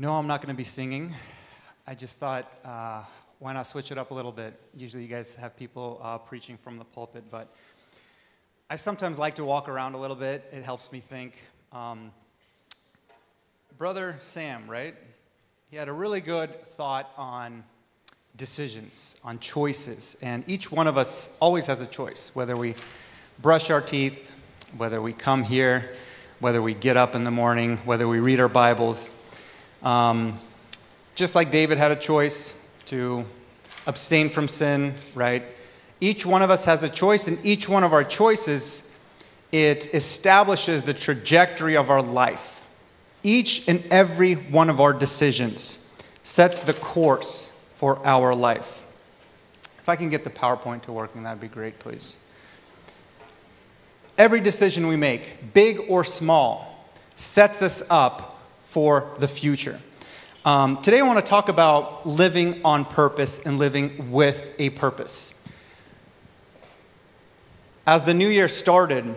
No, I'm not going to be singing. I just thought, uh, why not switch it up a little bit? Usually, you guys have people uh, preaching from the pulpit, but I sometimes like to walk around a little bit. It helps me think. Um, Brother Sam, right? He had a really good thought on decisions, on choices. And each one of us always has a choice, whether we brush our teeth, whether we come here, whether we get up in the morning, whether we read our Bibles. Um, just like David had a choice to abstain from sin, right? Each one of us has a choice, and each one of our choices, it establishes the trajectory of our life. Each and every one of our decisions sets the course for our life. If I can get the PowerPoint to working, that'd be great, please. Every decision we make, big or small, sets us up for the future. Um, today, I want to talk about living on purpose and living with a purpose. As the new year started,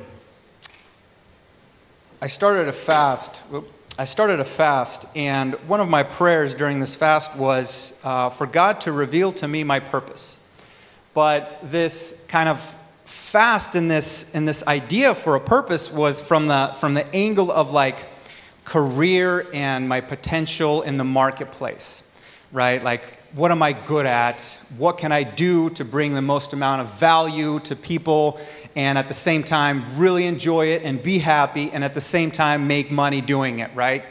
I started a fast. I started a fast, and one of my prayers during this fast was uh, for God to reveal to me my purpose. But this kind of fast in this, in this idea for a purpose was from the, from the angle of like career and my potential in the marketplace, right? Like, what am I good at? What can I do to bring the most amount of value to people and at the same time really enjoy it and be happy and at the same time make money doing it, right?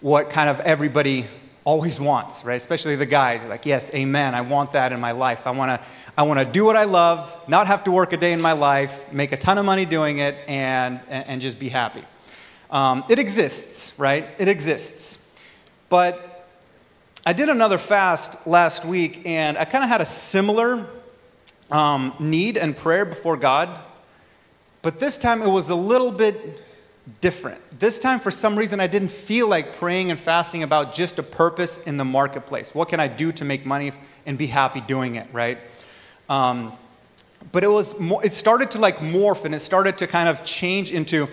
What kind of everybody always wants, right? Especially the guys, like, yes, amen, I want that in my life. I want to I want to do what I love, not have to work a day in my life, make a ton of money doing it, and, and just be happy. Um, it exists, right? It exists. But I did another fast last week, and I kind of had a similar um, need and prayer before God, but this time it was a little bit different. This time, for some reason, I didn't feel like praying and fasting about just a purpose in the marketplace. What can I do to make money and be happy doing it, right? Um, but it was more, it started to like morph and it started to kind of change into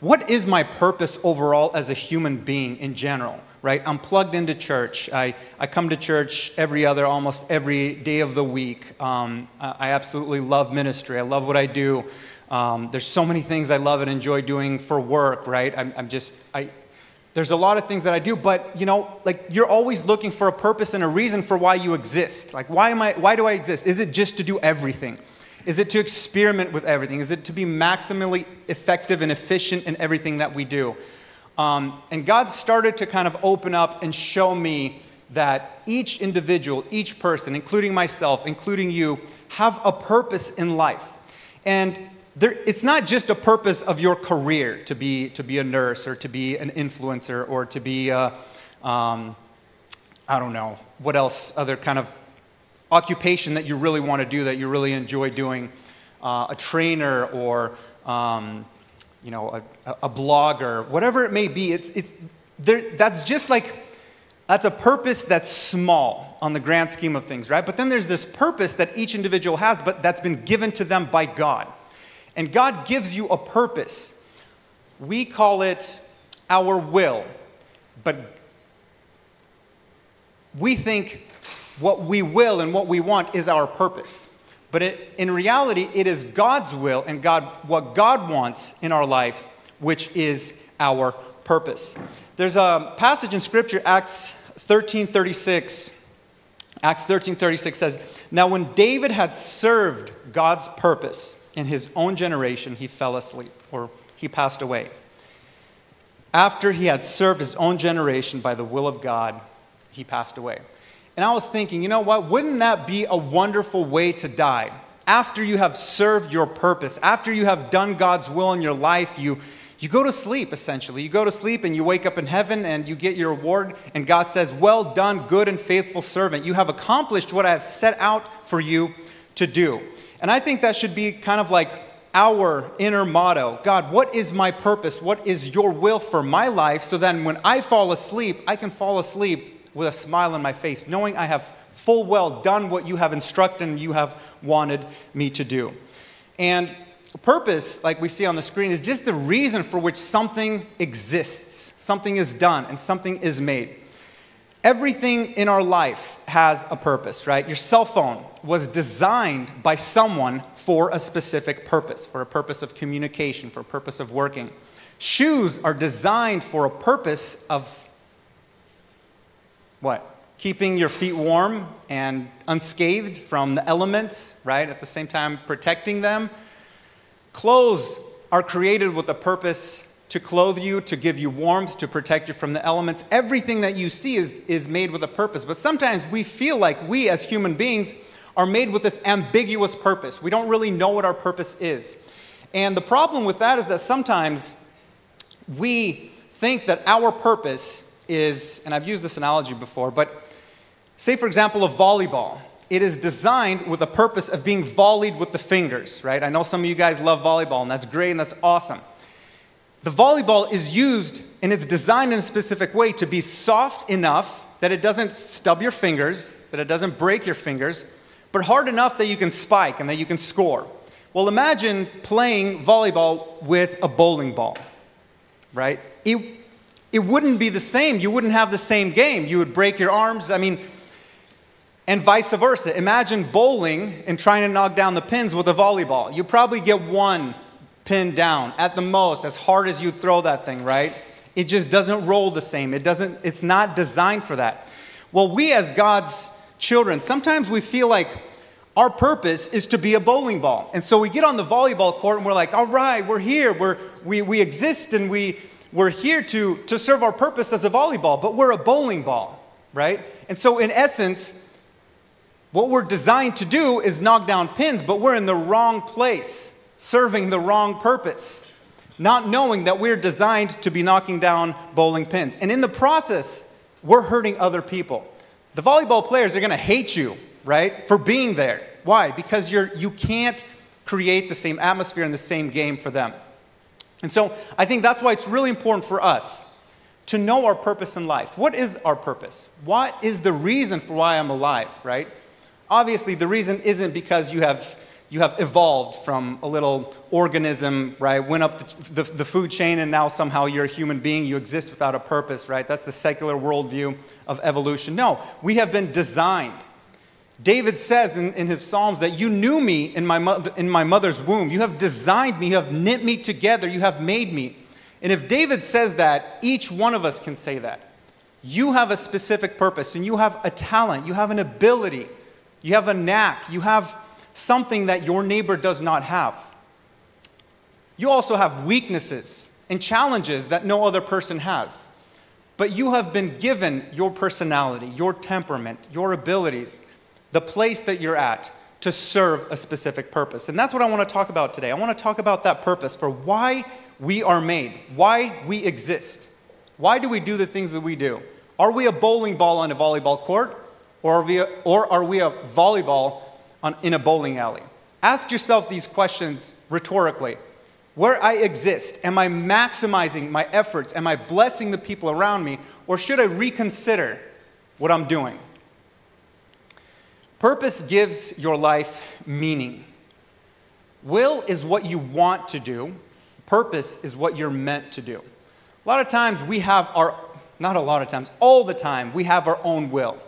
what is my purpose overall as a human being in general right? I'm plugged into church. I, I come to church every other, almost every day of the week. Um, I absolutely love ministry. I love what I do. Um, there's so many things I love and enjoy doing for work, right? I'm, I'm just, I, there's a lot of things that I do, but you know, like you're always looking for a purpose and a reason for why you exist. Like, why am I, why do I exist? Is it just to do everything? Is it to experiment with everything? Is it to be maximally effective and efficient in everything that we do? Um, and God started to kind of open up and show me that each individual, each person, including myself, including you, have a purpose in life. And there, it's not just a purpose of your career to be, to be a nurse or to be an influencer or to be, a, um, I don't know, what else, other kind of occupation that you really want to do, that you really enjoy doing, uh, a trainer or um, you know, a, a blogger, whatever it may be, it's, it's, that's just like, that's a purpose that's small on the grand scheme of things, right? But then there's this purpose that each individual has, but that's been given to them by God. And God gives you a purpose. We call it our will, but we think what we will and what we want is our purpose. But it, in reality, it is God's will and God, what God wants in our lives, which is our purpose. There's a passage in Scripture, Acts 13:36. Acts 13:36 says, "Now when David had served God's purpose in his own generation, he fell asleep, or he passed away. After he had served his own generation by the will of God, he passed away." And I was thinking, you know what? Wouldn't that be a wonderful way to die? After you have served your purpose, after you have done God's will in your life, you, you go to sleep essentially. You go to sleep and you wake up in heaven and you get your reward, and God says, Well done, good and faithful servant. You have accomplished what I have set out for you to do. And I think that should be kind of like our inner motto God, what is my purpose? What is your will for my life? So then when I fall asleep, I can fall asleep with a smile on my face, knowing I have full well done what you have instructed and you have wanted me to do. And purpose, like we see on the screen, is just the reason for which something exists, something is done, and something is made. Everything in our life has a purpose, right? Your cell phone was designed by someone for a specific purpose, for a purpose of communication, for a purpose of working. Shoes are designed for a purpose of what? Keeping your feet warm and unscathed from the elements, right? At the same time, protecting them. Clothes are created with a purpose to clothe you, to give you warmth, to protect you from the elements. Everything that you see is, is made with a purpose. But sometimes we feel like we, as human beings, are made with this ambiguous purpose. We don't really know what our purpose is. And the problem with that is that sometimes we think that our purpose is, and I've used this analogy before, but say, for example, a volleyball. It is designed with the purpose of being volleyed with the fingers, right? I know some of you guys love volleyball, and that's great and that's awesome. The volleyball is used and it's designed in a specific way to be soft enough that it doesn't stub your fingers, that it doesn't break your fingers, but hard enough that you can spike and that you can score. Well, imagine playing volleyball with a bowling ball, right? It, it wouldn't be the same. You wouldn't have the same game. You would break your arms. I mean, and vice versa. Imagine bowling and trying to knock down the pins with a volleyball. You probably get one pin down at the most, as hard as you throw that thing, right? It just doesn't roll the same. It doesn't, it's not designed for that. Well, we as God's children, sometimes we feel like our purpose is to be a bowling ball. And so we get on the volleyball court and we're like, all right, we're here, we're, we, we exist and we, we're here to, to serve our purpose as a volleyball, but we're a bowling ball, right? And so, in essence, what we're designed to do is knock down pins, but we're in the wrong place serving the wrong purpose, not knowing that we're designed to be knocking down bowling pins. And in the process, we're hurting other people. The volleyball players are to hate you, right, for being there. Why? Because you're, you can't create the same atmosphere and the same game for them. And so I think that's why it's really important for us to know our purpose in life. What is our purpose? What is the reason for why I'm alive, right? Obviously, the reason isn't because you have you have evolved from a little organism, right? Went up the, the, the, food chain, and now somehow you're a human being. You exist without a purpose, right? That's the secular worldview of evolution. No, we have been designed. David says in, in his Psalms that you knew me in my, in my mother's womb. You have designed me, you have knit me together, you have made me. And if David says that, each one of us can say that. You have a specific purpose, and you have a talent, you have an ability, you have a knack, you have something that your neighbor does not have. You also have weaknesses and challenges that no other person has. But you have been given your personality, your temperament, your abilities, the place that you're at to serve a specific purpose. And that's what I want to talk about today. I want to talk about that purpose for why we are made, why we exist. Why do we do the things that we do? Are we a bowling ball on a volleyball court? Or are we a, or are we a volleyball on, in a bowling alley. Ask yourself these questions rhetorically. Where I exist, am I maximizing my efforts? Am I blessing the people around me? Or should I reconsider what I'm doing? Purpose gives your life meaning. Will is what you want to do, purpose is what you're meant to do. A lot of times we have our, not a lot of times, all the time, we have our own will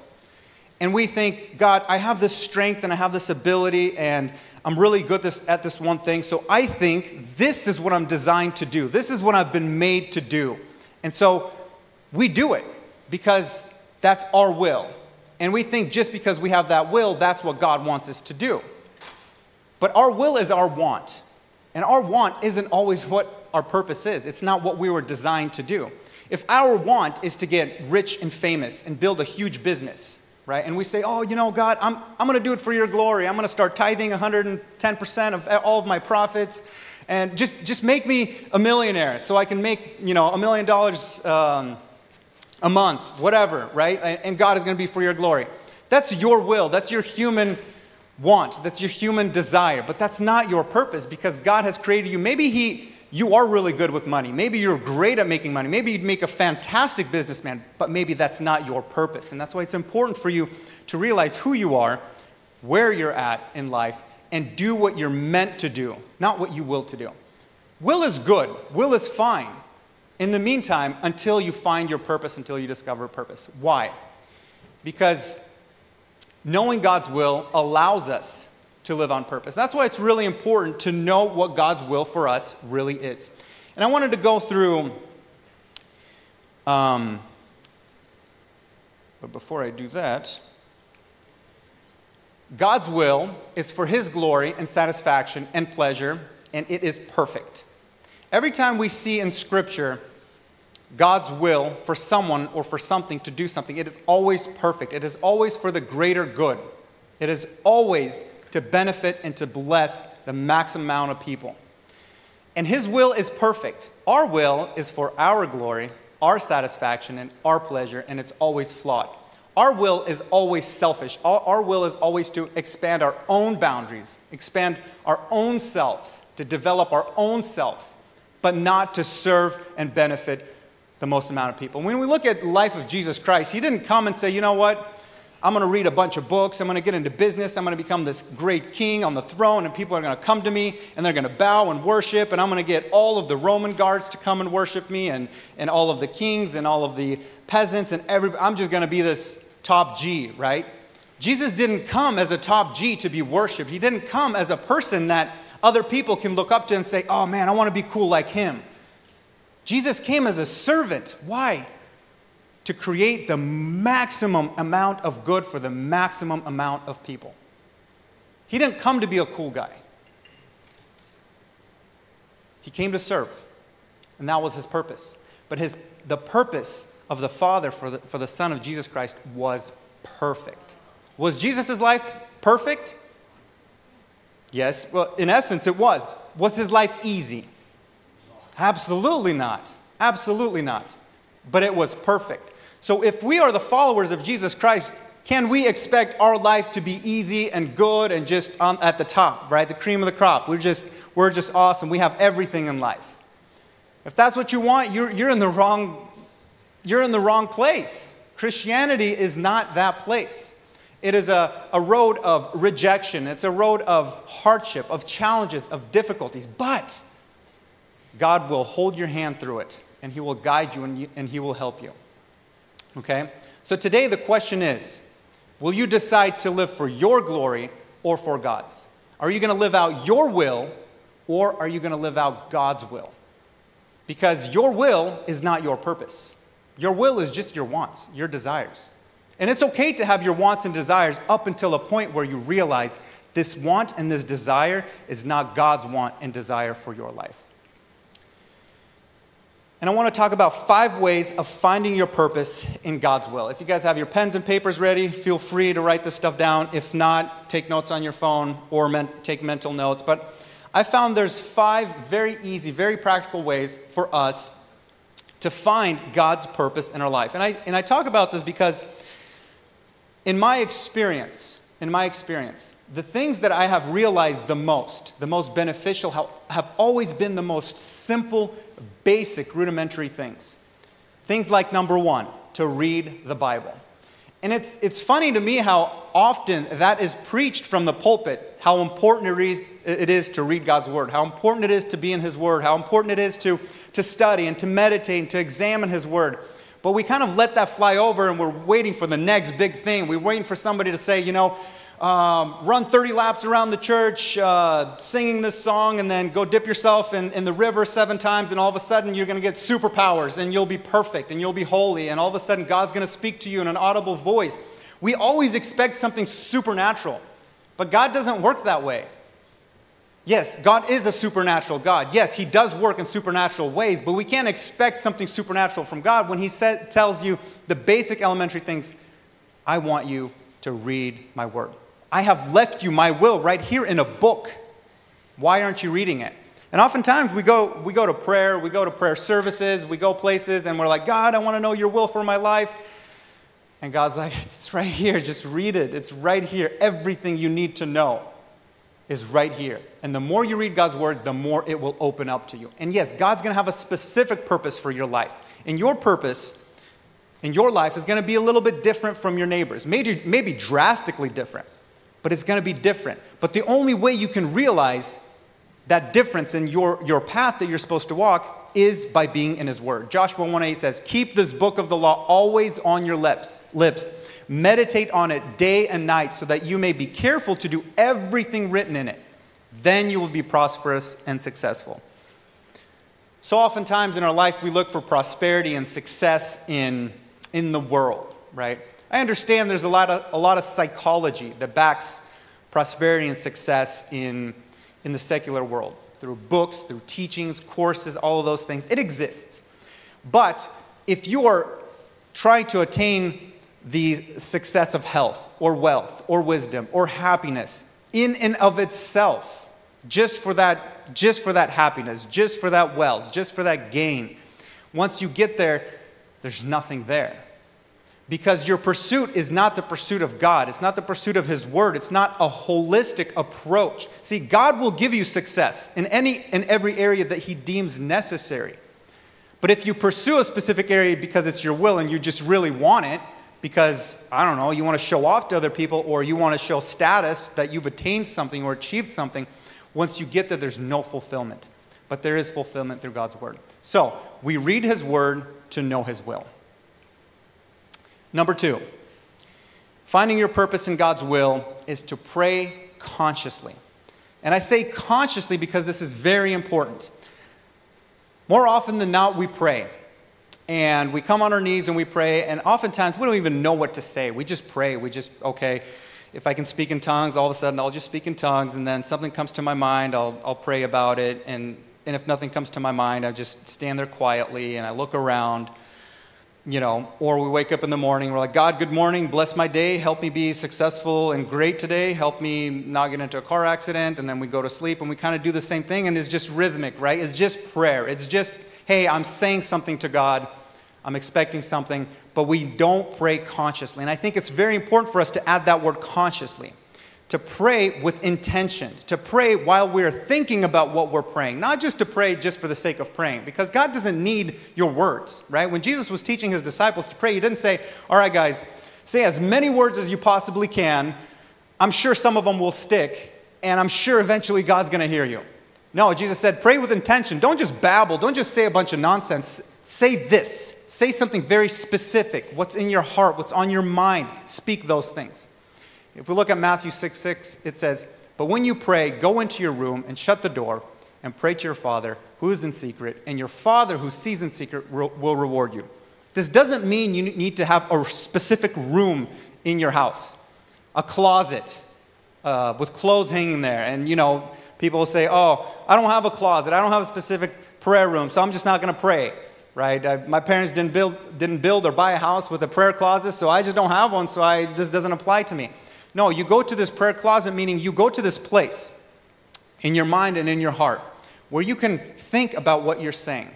and we think, God, I have this strength and I have this ability and I'm really good this, at this one thing. So I think this is what I'm designed to do. This is what I've been made to do. And so we do it because that's our will. And we think just because we have that will, that's what God wants us to do. But our will is our want. And our want isn't always what our purpose is, it's not what we were designed to do. If our want is to get rich and famous and build a huge business, right? And we say, oh, you know, God, I'm, I'm going to do it for your glory. I'm going to start tithing 110% of all of my profits. And just, just make me a millionaire so I can make, you know, a million dollars um, a month, whatever, right? And God is going to be for your glory. That's your will. That's your human want. That's your human desire. But that's not your purpose because God has created you. Maybe He you are really good with money. Maybe you're great at making money. Maybe you'd make a fantastic businessman, but maybe that's not your purpose. And that's why it's important for you to realize who you are, where you're at in life, and do what you're meant to do, not what you will to do. Will is good, will is fine. In the meantime, until you find your purpose, until you discover purpose. Why? because knowing God's will allows us to live on purpose. That's why it's really important to know what God's will for us really is. And I wanted to go through, um, but before I do that, God's will is for His glory and satisfaction and pleasure, and it is perfect. Every time we see in Scripture God's will for someone or for something to do something, it is always perfect. It is always for the greater good. It is always to benefit and to bless the maximum amount of people. And His will is perfect. Our will is for our glory, our satisfaction, and our pleasure, and it's always flawed. Our will is always selfish. Our, our will is always to expand our own boundaries, expand our own selves, to develop our own selves, but not to serve and benefit the most amount of people. When we look at life of Jesus Christ, he didn't come and say, you know what? I'm going to read a bunch of books. I'm going to get into business. I'm going to become this great king on the throne, and people are going to come to me and they're going to bow and worship. And I'm going to get all of the Roman guards to come and worship me, and, and all of the kings and all of the peasants, and every. I'm just going to be this top G, right? Jesus didn't come as a top G to be worshiped. He didn't come as a person that other people can look up to and say, oh man, I want to be cool like him. Jesus came as a servant. Why? To create the maximum amount of good for the maximum amount of people. He didn't come to be a cool guy, he came to serve. And that was his purpose. But his, the purpose of the Father for the, for the Son of Jesus Christ was perfect. Was Jesus' life perfect? Yes. Well, in essence, it was. Was his life easy? Absolutely not. Absolutely not. But it was perfect. So if we are the followers of Jesus Christ, can we expect our life to be easy and good and just on, at the top, right? The cream of the crop. We're just, we're just awesome. We have everything in life. If that's what you want, you're, you're, in the wrong, you're in the wrong place. Christianity is not that place. It is a, a road of rejection, it's a road of hardship, of challenges, of difficulties. But God will hold your hand through it, and He will guide you and, you, and He will help you. Okay? So today the question is will you decide to live for your glory or for God's? Are you going to live out your will or are you going to live out God's will? Because your will is not your purpose. Your will is just your wants, your desires. And it's okay to have your wants and desires up until a point where you realize this want and this desire is not God's want and desire for your life. And I want to talk about five ways of finding your purpose in God's will. If you guys have your pens and papers ready, feel free to write this stuff down. If not, take notes on your phone or take mental notes. But I found there's five very easy, very practical ways for us to find God's purpose in our life. And I, and I talk about this because in my experience, in my experience, the things that I have realized the most, the most beneficial, have, always been the most simple, basic, rudimentary things. Things like number one, to read the Bible. And it's, it's funny to me how often that is preached from the pulpit, how important it is, it is to read God's Word, how important it is to be in His Word, how important it is to, to study and to meditate and to examine His Word. But we kind of let that fly over and we're waiting for the next big thing. We're waiting for somebody to say, you know, um, run 30 laps around the church uh, singing this song and then go dip yourself in, in the river seven times and all of a sudden you're going to get superpowers and you'll be perfect and you'll be holy and all of a sudden God's going to speak to you in an audible voice. We always expect something supernatural, but God doesn't work that way. Yes, God is a supernatural God. Yes, He does work in supernatural ways, but we can't expect something supernatural from God when He said, tells you the basic elementary things I want you to read my word. I have left you my will right here in a book. Why aren't you reading it? And oftentimes we go, we go to prayer, we go to prayer services, we go places, and we're like, God, I want to know your will for my life. And God's like, it's right here. Just read it. It's right here. Everything you need to know is right here. And the more you read God's word, the more it will open up to you. And yes, God's going to have a specific purpose for your life. And your purpose in your life is going to be a little bit different from your neighbors, maybe, maybe drastically different but it's going to be different. But the only way you can realize that difference in your, your path that you're supposed to walk is by being in his word. Joshua 1:8 says, "Keep this book of the law always on your lips, lips. Meditate on it day and night, so that you may be careful to do everything written in it. Then you will be prosperous and successful. So, oftentimes in our life, we look for prosperity and success in, in the world, right? I understand there's a lot, of, a lot of psychology that backs prosperity and success in, in the secular world through books, through teachings, courses, all of those things. It exists. But if you are trying to attain the success of health or wealth or wisdom or happiness in and of itself, just for that, just for that happiness, just for that wealth, just for that gain, once you get there, there's nothing there because your pursuit is not the pursuit of God. It's not the pursuit of His Word. It's not a holistic approach. See, God will give you success in any and every area that He deems necessary. But if you pursue a specific area because it's your will and you just really want it, because, I don't know, you want to show off to other people or you want to show status that you've attained something or achieved something, once you get there, there's no fulfillment. But there is fulfillment through God's Word. So, we read His Word to know His will. Number two, finding your purpose in God's will is to pray consciously. And I say consciously because this is very important. More often than not, we pray. And we come on our knees and we pray, and oftentimes we don't even know what to say. We just pray. We just, okay, if I can speak in tongues, all of a sudden I'll just speak in tongues, and then something comes to my mind, I'll, I'll pray about it. And, and if nothing comes to my mind, I just stand there quietly and I look around you know, or we wake up in the morning, we're like, God, good morning, bless my day, help me be successful and great today, help me not get into a car accident, and then we go to sleep and we kind of do the same thing, and it's just rhythmic, right? It's just prayer. It's just, hey, I'm saying something to God, I'm expecting something, but we don't pray consciously. And I think it's very important for us to add that word consciously to pray with intention, to pray while we're thinking about what we're praying, not just to pray just for the sake of praying, because God doesn't need your words, right? When Jesus was teaching his disciples to pray, he didn't say, All right, guys, say as many words as you possibly can. I'm sure some of them will stick, and I'm sure eventually God's going to hear you. No, Jesus said, Pray with intention. Don't just babble, don't just say a bunch of nonsense. Say this. Say something very specific. What's in your heart, what's on your mind. Speak those things. If we look at Matthew 6 6, it says, But when you pray, go into your room and shut the door and pray to your Father who is in secret, and your Father who sees in secret will reward you. This doesn't mean you need to have a specific room in your house, a closet uh, with clothes hanging there. And, you know, people will say, Oh, I don't have a closet, I don't have a specific prayer room, so I'm just not going to pray right? I, my parents didn't build, didn't build or buy a house with a prayer closet, so I just don't have one, so I, this doesn't apply to me. No, you go to this prayer closet, meaning you go to this place in your mind and in your heart where you can think about what you're saying,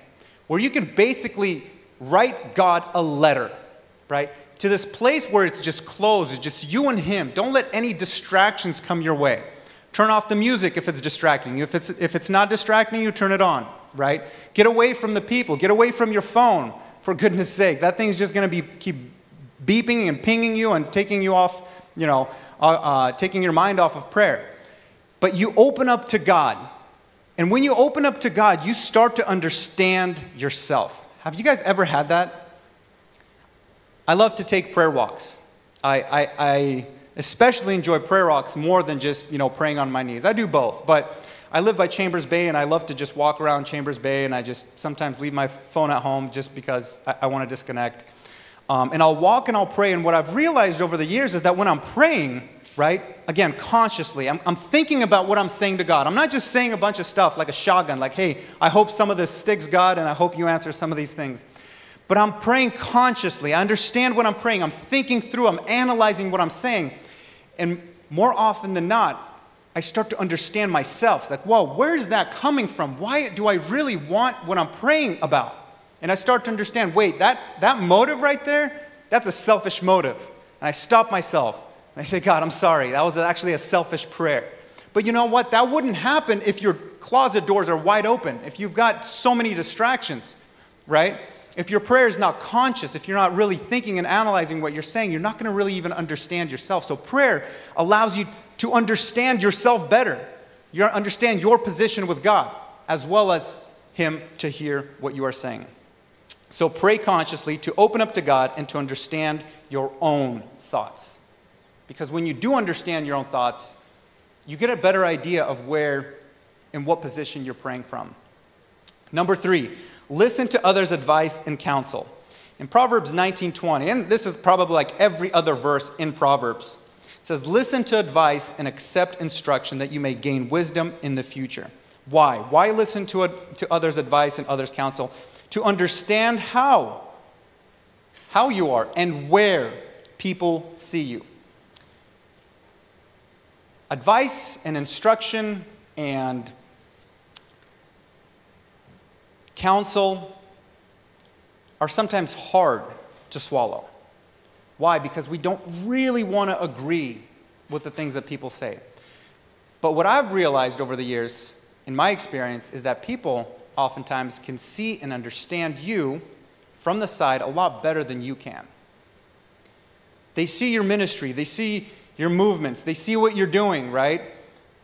where you can basically write God a letter, right? To this place where it's just closed, it's just you and Him. Don't let any distractions come your way. Turn off the music if it's distracting you. If it's, if it's not distracting you, turn it on, right? Get away from the people. Get away from your phone, for goodness sake. That thing's just going to be keep beeping and pinging you and taking you off you know, uh, uh, taking your mind off of prayer. But you open up to God. And when you open up to God, you start to understand yourself. Have you guys ever had that? I love to take prayer walks. I, I, I especially enjoy prayer walks more than just, you know, praying on my knees. I do both. But I live by Chambers Bay and I love to just walk around Chambers Bay and I just sometimes leave my phone at home just because I, I want to disconnect. Um, and I'll walk and I'll pray. And what I've realized over the years is that when I'm praying, right, again, consciously, I'm, I'm thinking about what I'm saying to God. I'm not just saying a bunch of stuff like a shotgun, like, hey, I hope some of this sticks, God, and I hope you answer some of these things. But I'm praying consciously. I understand what I'm praying. I'm thinking through, I'm analyzing what I'm saying. And more often than not, I start to understand myself. Like, whoa, where is that coming from? Why do I really want what I'm praying about? And I start to understand wait, that, that motive right there, that's a selfish motive. And I stop myself and I say, God, I'm sorry. That was actually a selfish prayer. But you know what? That wouldn't happen if your closet doors are wide open, if you've got so many distractions, right? If your prayer is not conscious, if you're not really thinking and analyzing what you're saying, you're not going to really even understand yourself. So prayer allows you to understand yourself better. You understand your position with God, as well as Him to hear what you are saying. So pray consciously to open up to God and to understand your own thoughts. Because when you do understand your own thoughts, you get a better idea of where and what position you're praying from. Number three, listen to others' advice and counsel. In Proverbs 19:20, and this is probably like every other verse in Proverbs, it says, "Listen to advice and accept instruction that you may gain wisdom in the future." Why? Why listen to, a, to others' advice and others' counsel? To understand how, how you are and where people see you. Advice and instruction and counsel are sometimes hard to swallow. Why? Because we don't really want to agree with the things that people say. But what I've realized over the years, in my experience, is that people oftentimes can see and understand you from the side a lot better than you can. They see your ministry, they see your movements, they see what you're doing, right?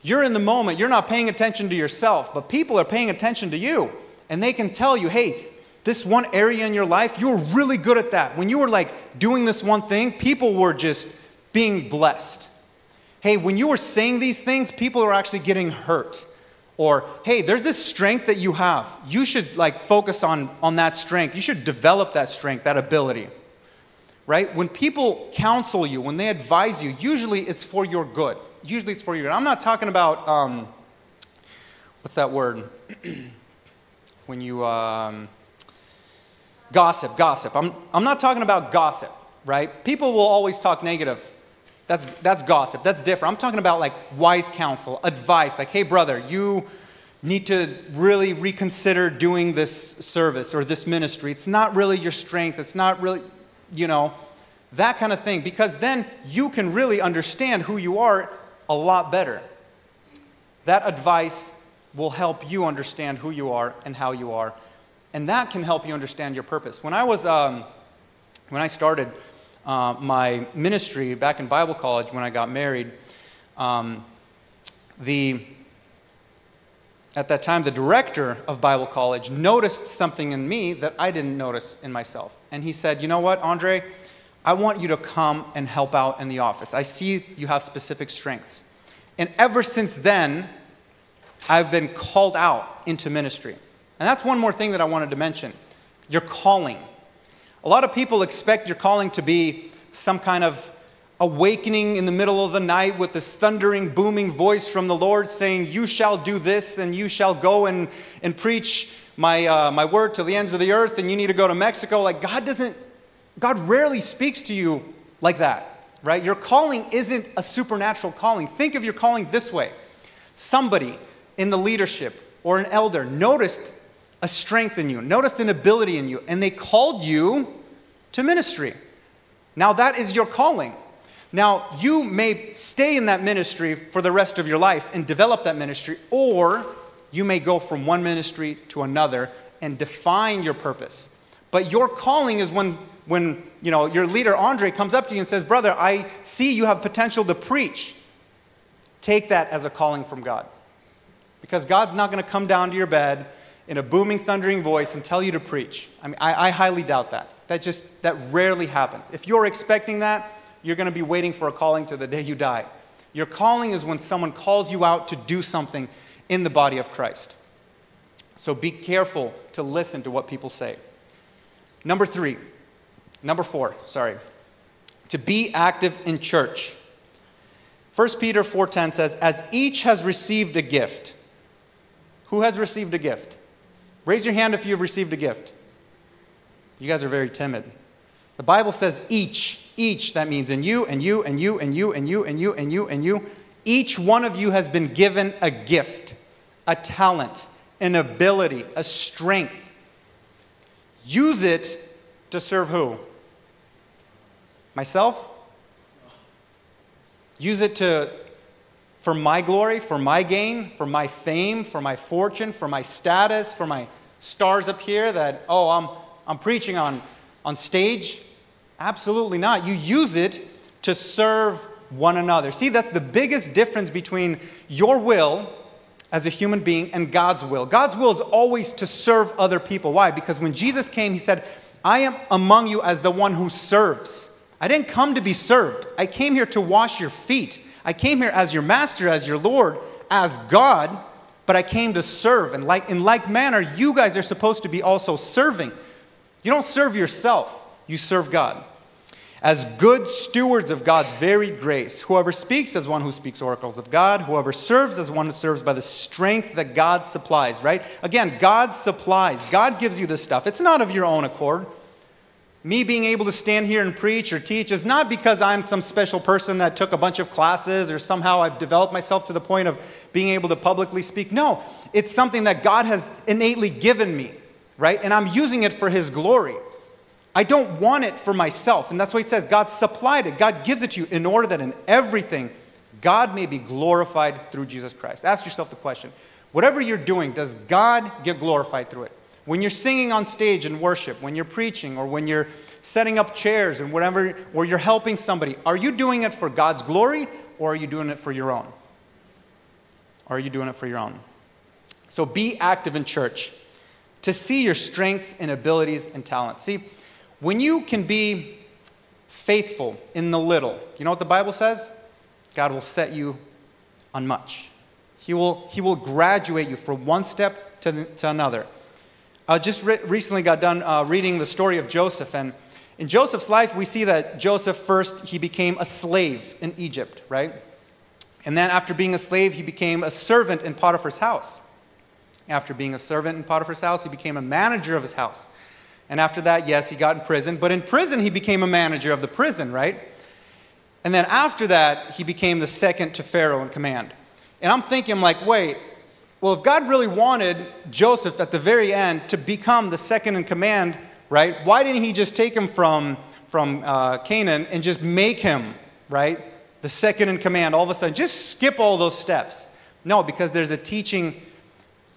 You're in the moment, you're not paying attention to yourself, but people are paying attention to you. And they can tell you, hey, this one area in your life, you were really good at that. When you were like doing this one thing, people were just being blessed. Hey, when you were saying these things, people are actually getting hurt. Or, hey, there's this strength that you have. You should like focus on, on that strength. You should develop that strength, that ability. Right? When people counsel you, when they advise you, usually it's for your good. Usually it's for your good. I'm not talking about, um, what's that word? when you, um, Gossip, gossip. I'm, I'm not talking about gossip, right? People will always talk negative. That's, that's gossip. That's different. I'm talking about like wise counsel, advice, like, hey, brother, you need to really reconsider doing this service or this ministry. It's not really your strength. It's not really, you know, that kind of thing. Because then you can really understand who you are a lot better. That advice will help you understand who you are and how you are and that can help you understand your purpose. When I was, um, when I started uh, my ministry back in Bible college when I got married, um, the at that time the director of Bible college noticed something in me that I didn't notice in myself, and he said, "You know what, Andrey? I want you to come and help out in the office. I see you have specific strengths." And ever since then, I've been called out into ministry. And that's one more thing that I wanted to mention your calling. A lot of people expect your calling to be some kind of awakening in the middle of the night with this thundering, booming voice from the Lord saying, You shall do this, and you shall go and, and preach my, uh, my word to the ends of the earth, and you need to go to Mexico. Like, God doesn't, God rarely speaks to you like that, right? Your calling isn't a supernatural calling. Think of your calling this way somebody in the leadership or an elder noticed a strength in you, noticed an ability in you, and they called you to ministry. Now, that is your calling. Now, you may stay in that ministry for the rest of your life and develop that ministry, or you may go from one ministry to another and define your purpose. But your calling is when, when you know, your leader, Andrey, comes up to you and says, Brother, I see you have potential to preach. Take that as a calling from God. Because God's not going to come down to your bed in a booming, thundering voice and tell you to preach. I mean, I, I highly doubt that. That just, that rarely happens. If you're expecting that, you're going to be waiting for a calling to the day you die. Your calling is when someone calls you out to do something in the body of Christ. So be careful to listen to what people say. Number three, number four, sorry, to be active in church. 1 Peter 4:10 says, "As each has received a gift." Who has received a gift? Raise your hand if you've received a gift. You guys are very timid. The Bible says each, each, that means in you, and you, and you, and you, and you, and you, and you, and you. Each one of you has been given a gift, a talent, an ability, a strength. Use it to serve who? Myself? Use it to for my glory, for my gain, for my fame, for my fortune, for my status, for my stars up here that, oh, I'm, I'm preaching on, on stage? Absolutely not. You use it to serve one another. See, that's the biggest difference between your will as a human being and God's will. God's will is always to serve other people. Why? Because when Jesus came, he said, I am among you as the one who serves. I didn't come to be served. I came here to wash your feet. I came here as your master, as your Lord, as God, but I came to serve. And like, in like manner, you guys are supposed to be also serving. You don't serve yourself, you serve God. As good stewards of God's varied grace, whoever speaks as one who speaks oracles of God, whoever serves as one who serves by the strength that God supplies, right? Again, God supplies. God gives you this stuff. It's not of your own accord. Me being able to stand here and preach or teach is not because I'm some special person that took a bunch of classes or somehow I've developed myself to the point of being able to publicly speak. No, it's something that God has innately given me, right? And I'm using it for His glory. I don't want it for myself. And that's why He says God supplied it, God gives it to you in order that in everything, God may be glorified through Jesus Christ. Ask yourself the question whatever you're doing, does God get glorified through it? When you're singing on stage in worship, when you're preaching, or when you're setting up chairs and whatever, or you're helping somebody, are you doing it for God's glory or are you doing it for your own? Or are you doing it for your own? So be active in church to see your strengths and abilities and talents. See, when you can be faithful in the little, you know what the Bible says? God will set you on much. He will, he will graduate you from one step to, to another. I just re- recently got done uh, reading the story of Joseph, and in Joseph's life, we see that Joseph first he became a slave in Egypt, right? And then after being a slave, he became a servant in Potiphar's house. After being a servant in Potiphar's house, he became a manager of his house. And after that, yes, he got in prison, but in prison he became a manager of the prison, right? And then after that, he became the second to Pharaoh in command. And I'm thinking, like, wait, well, if God really wanted Joseph at the very end to become the second in command, right, why didn't he just take him from, from uh, Canaan and just make him, right, the second in command all of a sudden? Just skip all those steps. No, because there's a teaching,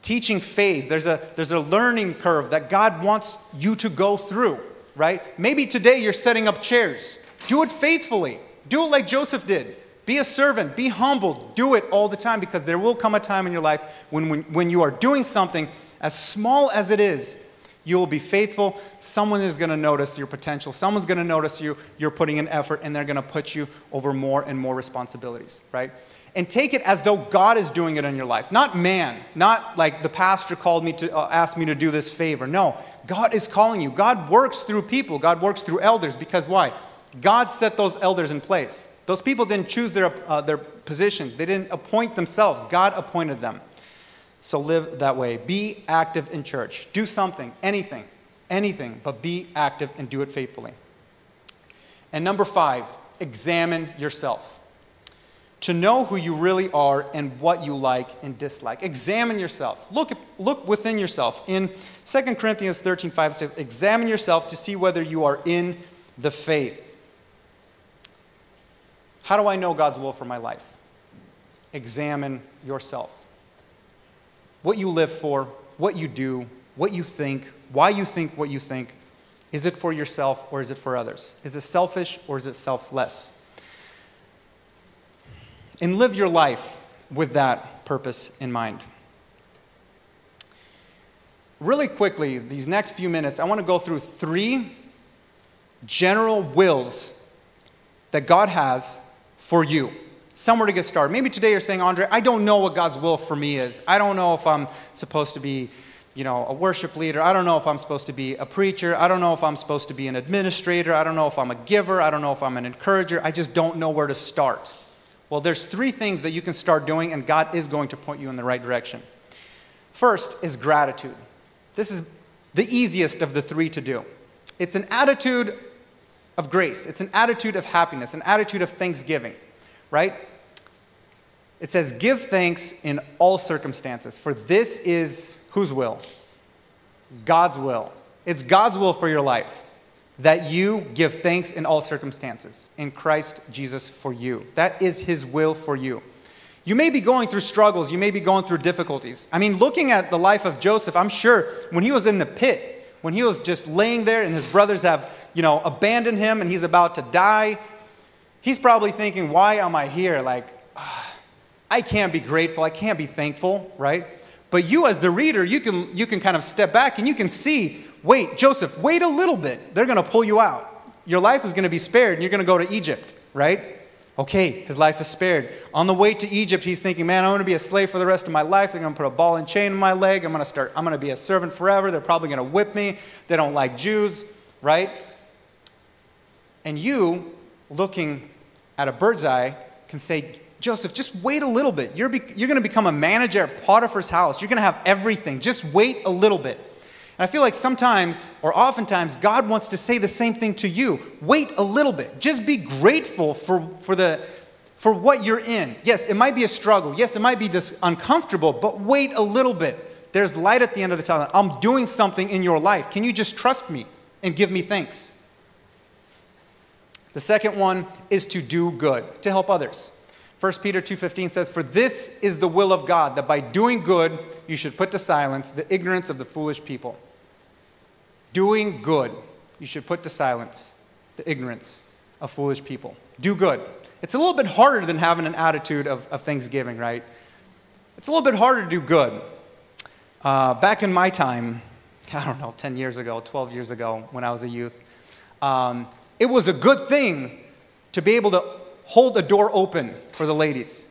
teaching phase, there's a, there's a learning curve that God wants you to go through, right? Maybe today you're setting up chairs. Do it faithfully, do it like Joseph did. Be a servant, be humble, do it all the time because there will come a time in your life when, when, when you are doing something, as small as it is, you will be faithful. Someone is going to notice your potential. Someone's going to notice you. You're putting in effort, and they're going to put you over more and more responsibilities, right? And take it as though God is doing it in your life, not man, not like the pastor called me to uh, ask me to do this favor. No, God is calling you. God works through people. God works through elders because why? God set those elders in place. Those people didn't choose their, uh, their positions, they didn't appoint themselves. God appointed them. So live that way. Be active in church. Do something, anything, anything, but be active and do it faithfully. And number five, examine yourself. To know who you really are and what you like and dislike. Examine yourself. Look, look within yourself. In 2 Corinthians 13 5, it says, Examine yourself to see whether you are in the faith. How do I know God's will for my life? Examine yourself. What you live for, what you do, what you think, why you think what you think. Is it for yourself or is it for others? Is it selfish or is it selfless? And live your life with that purpose in mind. Really quickly, these next few minutes, I want to go through three general wills that God has for you. Somewhere to get started. Maybe today you're saying, Andrey, I don't know what God's will for me is. I don't know if I'm supposed to be, you know, a worship leader. I don't know if I'm supposed to be a preacher. I don't know if I'm supposed to be an administrator. I don't know if I'm a giver. I don't know if I'm an encourager. I just don't know where to start. Well, there's three things that you can start doing, and God is going to point you in the right direction. First is gratitude. This is the easiest of the three to do. It's an attitude of grace. It's an attitude of happiness, an attitude of thanksgiving, right? It says, Give thanks in all circumstances, for this is whose will? God's will. It's God's will for your life that you give thanks in all circumstances in Christ Jesus for you. That is His will for you. You may be going through struggles, you may be going through difficulties. I mean, looking at the life of Joseph, I'm sure when he was in the pit, when he was just laying there and his brothers have you know, abandoned him and he's about to die, he's probably thinking, why am I here? Like, uh, I can't be grateful. I can't be thankful, right? But you, as the reader, you can, you can kind of step back and you can see, wait, Joseph, wait a little bit. They're going to pull you out. your life is going to be spared and you're going to go to Egypt, right? Okay, his life is spared. On the way to Egypt, he's thinking, man, I'm going to be a slave for the rest of my life. They're going to put a ball and chain in my leg. I'm going to start, I'm going to be a servant forever. They're probably going to whip me. They don't like Jews, right? And you, looking at a bird's eye, can say, Joseph, just wait a little bit. You're, be- you're going to become a manager at Potiphar's house. You're going to have everything. Just wait a little bit. And I feel like sometimes, or oftentimes, God wants to say the same thing to you. Wait a little bit. Just be grateful for, for, the, for what you're in. Yes, it might be a struggle. Yes, it might be just uncomfortable, but wait a little bit. There's light at the end of the tunnel. I'm doing something in your life. Can you just trust me and give me thanks? The second one is to do good, to help others. 1 Peter 2:15 says, "For this is the will of God, that by doing good you should put to silence the ignorance of the foolish people." Doing good, you should put to silence the ignorance of foolish people. Do good. It's a little bit harder than having an attitude of, of Thanksgiving, right? It's a little bit harder to do good. Uh, back in my time, I don't know, 10 years ago, 12 years ago, when I was a youth, um, it was a good thing to be able to hold the door open for the ladies.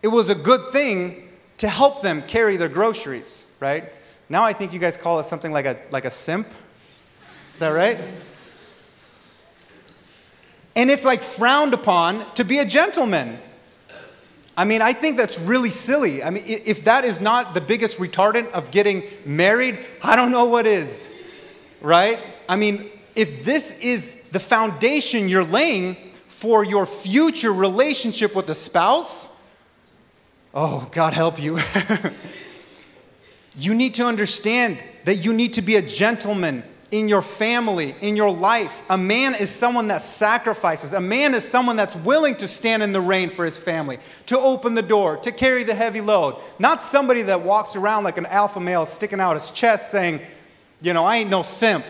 It was a good thing to help them carry their groceries, right? Now I think you guys call it something like a, like a simp. Is that right? And it's like frowned upon to be a gentleman. I mean, I think that's really silly. I mean, if that is not the biggest retardant of getting married, I don't know what is, right? I mean, if this is the foundation you're laying for your future relationship with a spouse, oh, God help you. you need to understand that you need to be a gentleman in your family, in your life. A man is someone that sacrifices. A man is someone that's willing to stand in the rain for his family, to open the door, to carry the heavy load. Not somebody that walks around like an alpha male sticking out his chest saying, you know, I ain't no simp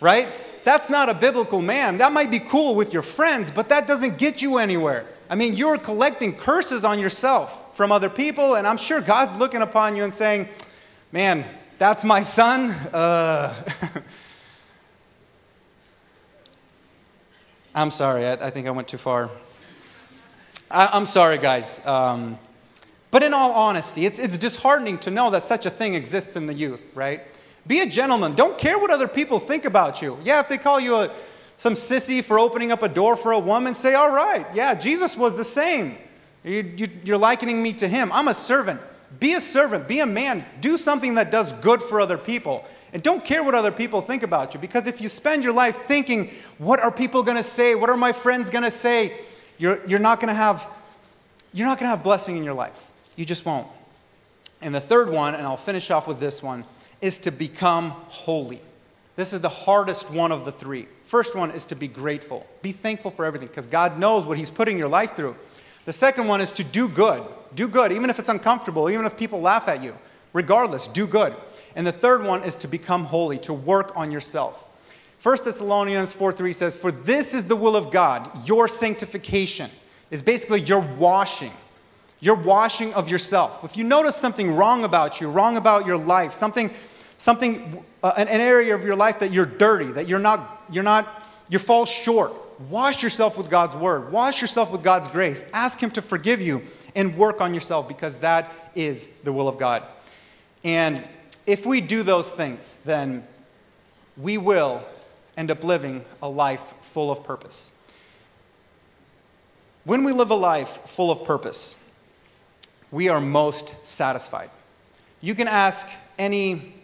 right? That's not a biblical man. That might be cool with your friends, but that doesn't get you anywhere. I mean, you're collecting curses on yourself from other people, and I'm sure God's looking upon you and saying, Man, that's my son. Uh, I'm sorry, I, I, think I went too far. I, am sorry, guys. Um, but in all honesty, it's, it's disheartening to know that such a thing exists in the youth, right? Be a gentleman. Don't care what other people think about you. Yeah, if they call you a, some sissy for opening up a door for a woman, say, all right, yeah, Jesus was the same. You, you, you're likening me to him. I'm a servant. Be a servant. Be a man. Do something that does good for other people. And don't care what other people think about you because if you spend your life thinking, what are people going to say? What are my friends going to say? You're, you're not going to have you're not going to have blessing in your life. You just won't. And the third one, and I'll finish off with this one, is to become holy. This is the hardest one of the three. First one is to be grateful. Be thankful for everything because God knows what He's putting your life through. The second one is to do good. Do good, even if it's uncomfortable, even if people laugh at you. Regardless, do good. And the third one is to become holy, to work on yourself. 1 Thessalonians 4 3 says, For this is the will of God, your sanctification, is basically your washing your washing of yourself. If you notice something wrong about you, wrong about your life, something, something, uh, an, an area of your life that you're dirty, that you're not, you're not, you fall short, wash yourself with God's word. Wash yourself with God's grace. Ask Him to forgive you and work on yourself because that is the will of God. And if we do those things, then we will end up living a life full of purpose. When we live a life full of purpose, we are most satisfied. You can ask any,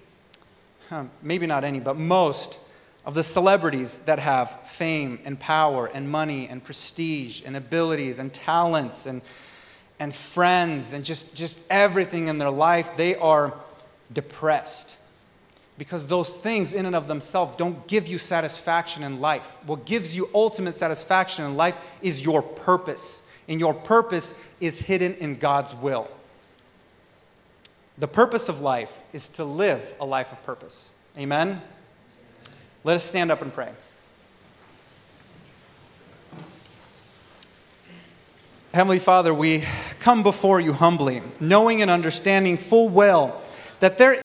maybe not any, but most of the celebrities that have fame and power and money and prestige and abilities and talents and, and friends and just, just everything in their life, they are depressed. Because those things, in and of themselves, don't give you satisfaction in life. What gives you ultimate satisfaction in life is your purpose and your purpose is hidden in God's will. The purpose of life is to live a life of purpose. Amen? Let us stand up and pray. Heavenly Father, we come before you humbly, knowing and understanding full well that there